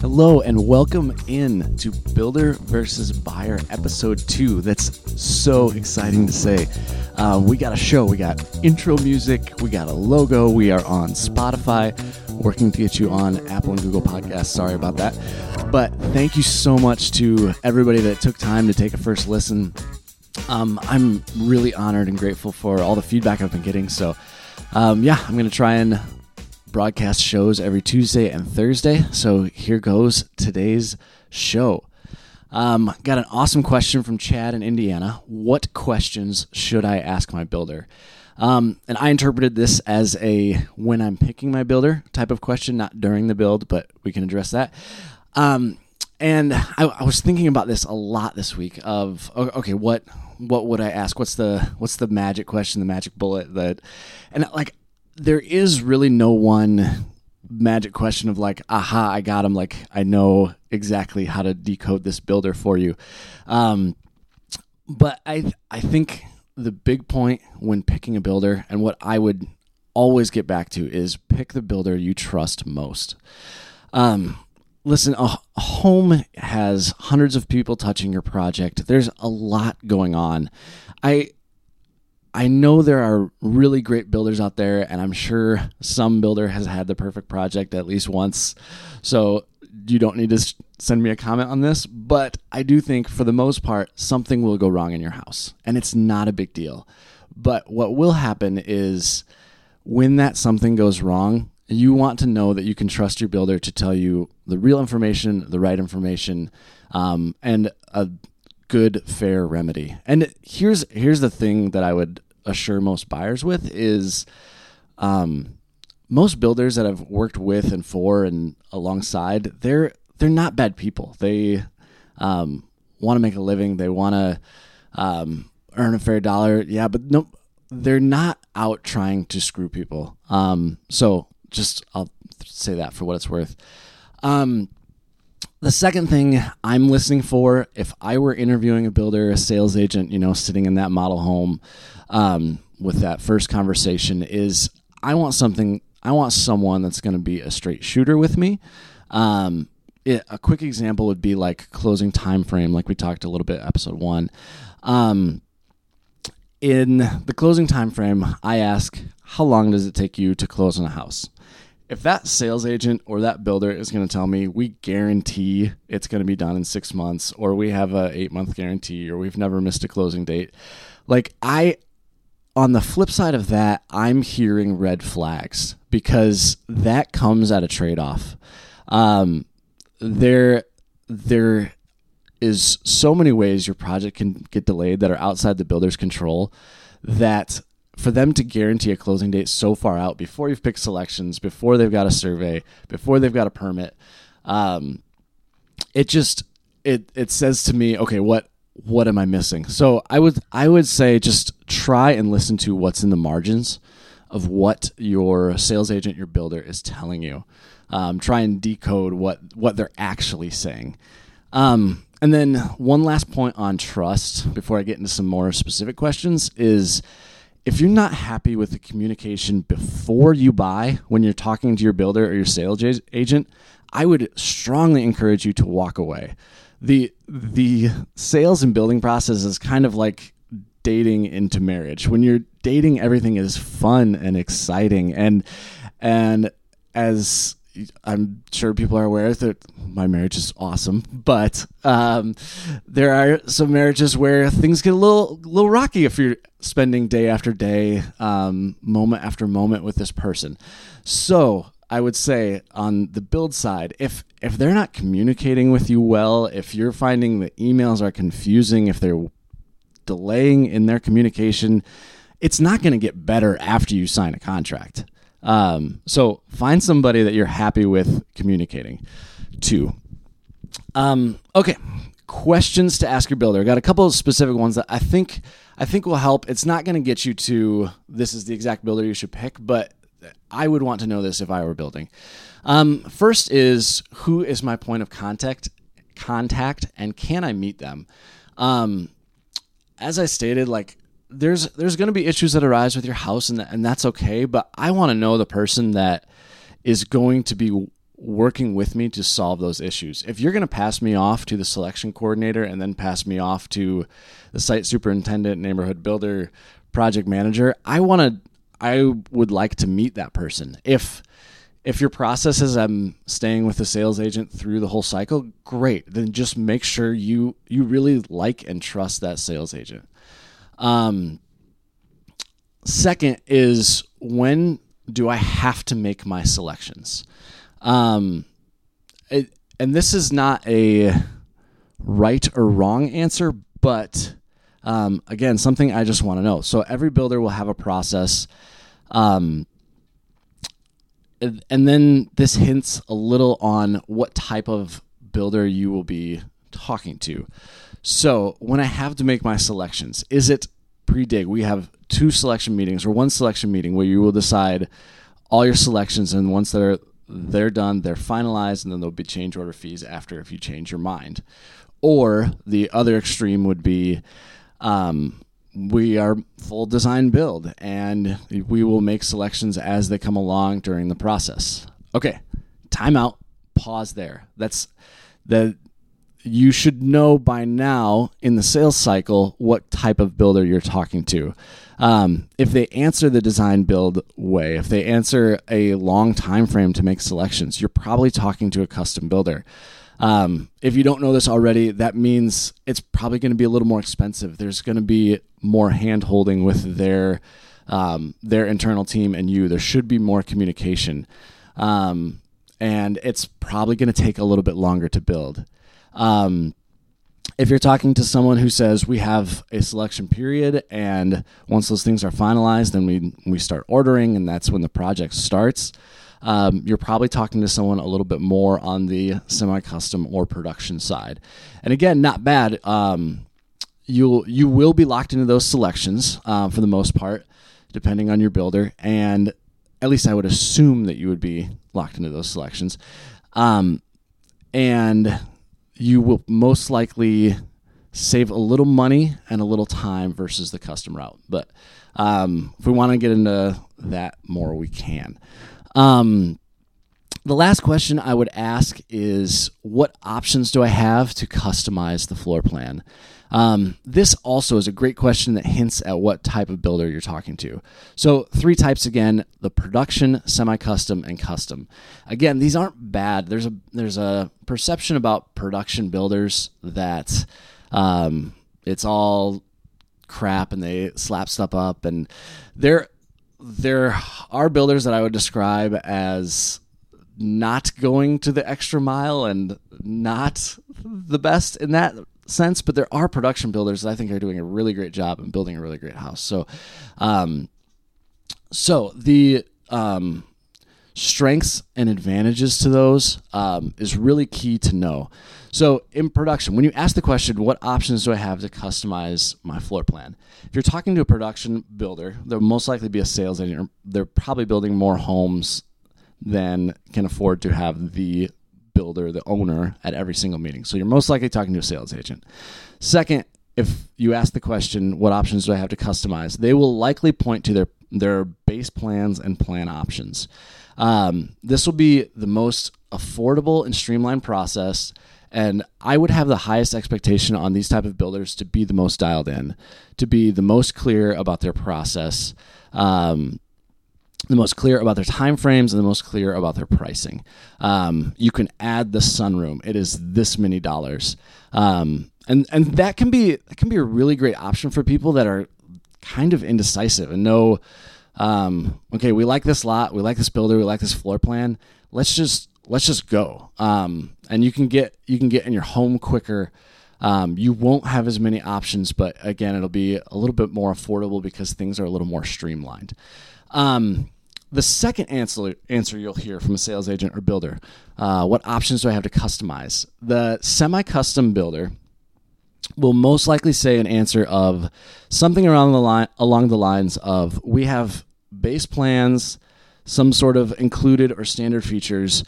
Hello and welcome in to Builder versus Buyer episode two. That's so exciting to say. Uh, we got a show, we got intro music, we got a logo, we are on Spotify, working to get you on Apple and Google Podcasts. Sorry about that. But thank you so much to everybody that took time to take a first listen. Um, I'm really honored and grateful for all the feedback I've been getting. So, um, yeah, I'm going to try and broadcast shows every Tuesday and Thursday. So here goes today's show. Um, got an awesome question from Chad in Indiana. What questions should I ask my builder? Um, and I interpreted this as a when I'm picking my builder type of question, not during the build, but we can address that. Um, and I, I, was thinking about this a lot this week. Of okay, what what would I ask? What's the what's the magic question, the magic bullet that, and like there is really no one magic question of like, aha, I got him. Like I know exactly how to decode this builder for you. Um, but I I think the big point when picking a builder and what I would always get back to is pick the builder you trust most. Um, listen, a home has hundreds of people touching your project. There's a lot going on. I I know there are really great builders out there, and I'm sure some builder has had the perfect project at least once. So you don't need to send me a comment on this, but I do think for the most part, something will go wrong in your house, and it's not a big deal. But what will happen is when that something goes wrong, you want to know that you can trust your builder to tell you the real information, the right information, um, and a good, fair remedy. And here's here's the thing that I would assure most buyers with is um, most builders that I've worked with and for and alongside, they're they're not bad people. They um, want to make a living. They want to um, earn a fair dollar. Yeah, but no, they're not out trying to screw people. Um, so just I'll say that for what it's worth. Um, the second thing I'm listening for, if I were interviewing a builder, a sales agent, you know, sitting in that model home um, with that first conversation, is I want something. I want someone that's going to be a straight shooter with me. Um, it, a quick example would be like closing time frame, like we talked a little bit episode one. Um, in the closing time frame, I ask, how long does it take you to close on a house? If that sales agent or that builder is going to tell me we guarantee it's going to be done in six months or we have a eight month guarantee or we've never missed a closing date like i on the flip side of that i'm hearing red flags because that comes at a trade-off. Um, there there is so many ways your project can get delayed that are outside the builder's control that for them to guarantee a closing date so far out before you've picked selections, before they've got a survey, before they've got a permit, um, it just it it says to me, okay, what what am I missing? So I would I would say just try and listen to what's in the margins of what your sales agent, your builder is telling you. Um, try and decode what what they're actually saying. Um, and then one last point on trust before I get into some more specific questions is if you're not happy with the communication before you buy when you're talking to your builder or your sales agent, I would strongly encourage you to walk away. The the sales and building process is kind of like dating into marriage. When you're dating everything is fun and exciting and and as I'm sure people are aware that my marriage is awesome, but um, there are some marriages where things get a little little rocky if you're spending day after day, um, moment after moment with this person. So I would say on the build side, if if they're not communicating with you well, if you're finding the emails are confusing, if they're delaying in their communication, it's not going to get better after you sign a contract. Um, so find somebody that you're happy with communicating to. Um, okay, questions to ask your builder. I got a couple of specific ones that I think I think will help. It's not going to get you to this is the exact builder you should pick, but I would want to know this if I were building. Um, first is who is my point of contact contact and can I meet them? Um, as I stated, like there's there's going to be issues that arise with your house and and that's okay but I want to know the person that is going to be working with me to solve those issues. If you're going to pass me off to the selection coordinator and then pass me off to the site superintendent, neighborhood builder, project manager, I want to I would like to meet that person. If if your process is I'm staying with the sales agent through the whole cycle, great. Then just make sure you you really like and trust that sales agent. Um, second is when do I have to make my selections? Um, it, and this is not a right or wrong answer, but um, again, something I just want to know. So every builder will have a process. Um, and then this hints a little on what type of builder you will be talking to. So when I have to make my selections, is it pre-dig? We have two selection meetings or one selection meeting where you will decide all your selections, and once they're they're done, they're finalized, and then there'll be change order fees after if you change your mind. Or the other extreme would be um, we are full design build and we will make selections as they come along during the process. Okay, timeout, pause there. That's the you should know by now in the sales cycle what type of builder you're talking to. Um, if they answer the design build way, if they answer a long time frame to make selections, you're probably talking to a custom builder. Um, if you don't know this already, that means it's probably going to be a little more expensive. There's going to be more hand holding with their um, their internal team and you. There should be more communication, um, and it's probably going to take a little bit longer to build. Um, if you're talking to someone who says we have a selection period and once those things are finalized then we we start ordering and that's when the project starts um, you're probably talking to someone a little bit more on the semi-custom or production side. And again, not bad. Um, you'll you will be locked into those selections uh, for the most part, depending on your builder. And at least I would assume that you would be locked into those selections. Um, and you will most likely save a little money and a little time versus the custom route. But um, if we want to get into that more, we can. Um, the last question I would ask is what options do I have to customize the floor plan? Um, this also is a great question that hints at what type of builder you're talking to. So, three types again the production, semi custom, and custom. Again, these aren't bad. There's a, there's a perception about production builders that um, it's all crap and they slap stuff up, and they're there are builders that I would describe as not going to the extra mile and not the best in that sense, but there are production builders that I think are doing a really great job and building a really great house. So, um, so the um, strengths and advantages to those um, is really key to know. So, in production, when you ask the question, what options do I have to customize my floor plan? If you're talking to a production builder, they'll most likely be a sales agent. They're probably building more homes than can afford to have the builder, the owner, at every single meeting. So, you're most likely talking to a sales agent. Second, if you ask the question, what options do I have to customize? They will likely point to their their base plans and plan options. Um, this will be the most affordable and streamlined process and I would have the highest expectation on these type of builders to be the most dialed in, to be the most clear about their process, um, the most clear about their time frames, and the most clear about their pricing. Um, you can add the sunroom; it is this many dollars, um, and and that can be that can be a really great option for people that are kind of indecisive and know. Um, okay, we like this lot, we like this builder, we like this floor plan. Let's just let's just go. Um, and you can get you can get in your home quicker. Um, you won't have as many options, but again, it'll be a little bit more affordable because things are a little more streamlined. Um, the second answer answer you'll hear from a sales agent or builder: uh, What options do I have to customize? The semi-custom builder will most likely say an answer of something around the line along the lines of we have base plans some sort of included or standard features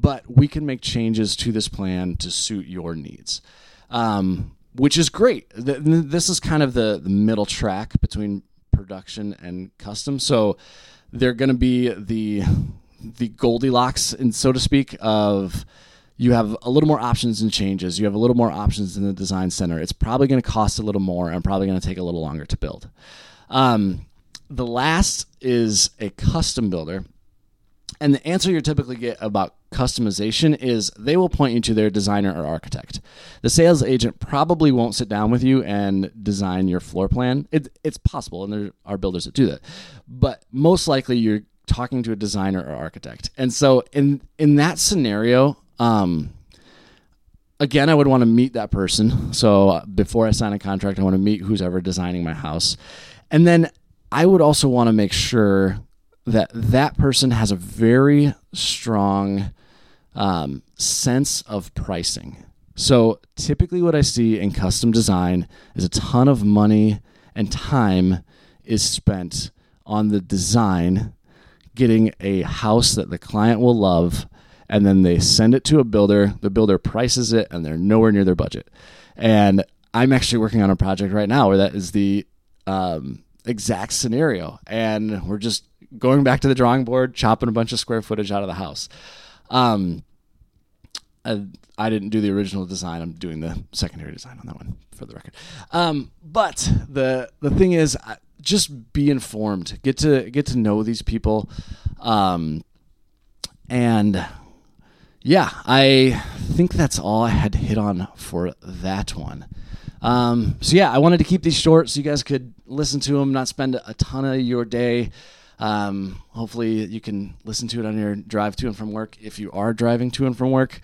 but we can make changes to this plan to suit your needs, um, which is great. This is kind of the, the middle track between production and custom. So they're going to be the the Goldilocks, and so to speak, of you have a little more options and changes. You have a little more options in the design center. It's probably going to cost a little more and probably going to take a little longer to build. Um, the last is a custom builder. And the answer you typically get about customization is they will point you to their designer or architect. The sales agent probably won't sit down with you and design your floor plan. It, it's possible, and there are builders that do that. But most likely, you're talking to a designer or architect. And so, in in that scenario, um, again, I would want to meet that person. So uh, before I sign a contract, I want to meet who's ever designing my house, and then I would also want to make sure that that person has a very strong um, sense of pricing. So typically, what I see in custom design is a ton of money and time is spent on the design, getting a house that the client will love, and then they send it to a builder. The builder prices it, and they're nowhere near their budget. And I'm actually working on a project right now where that is the um, exact scenario, and we're just going back to the drawing board, chopping a bunch of square footage out of the house. Um, I, I, didn't do the original design. I'm doing the secondary design on that one, for the record. Um, but the the thing is, just be informed. Get to get to know these people, um, and yeah, I think that's all I had to hit on for that one. Um, so yeah, I wanted to keep these short so you guys could listen to them, not spend a ton of your day um, hopefully, you can listen to it on your drive to and from work if you are driving to and from work.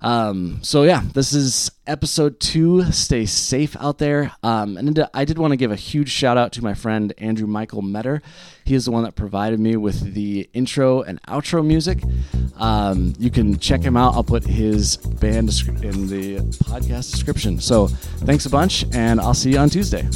Um, so yeah, this is episode two. Stay safe out there. Um, and I did want to give a huge shout out to my friend Andrew Michael Meador. He is the one that provided me with the intro and outro music. Um, you can check him out. I'll put his band in the podcast description. So thanks a bunch, and I'll see you on Tuesday.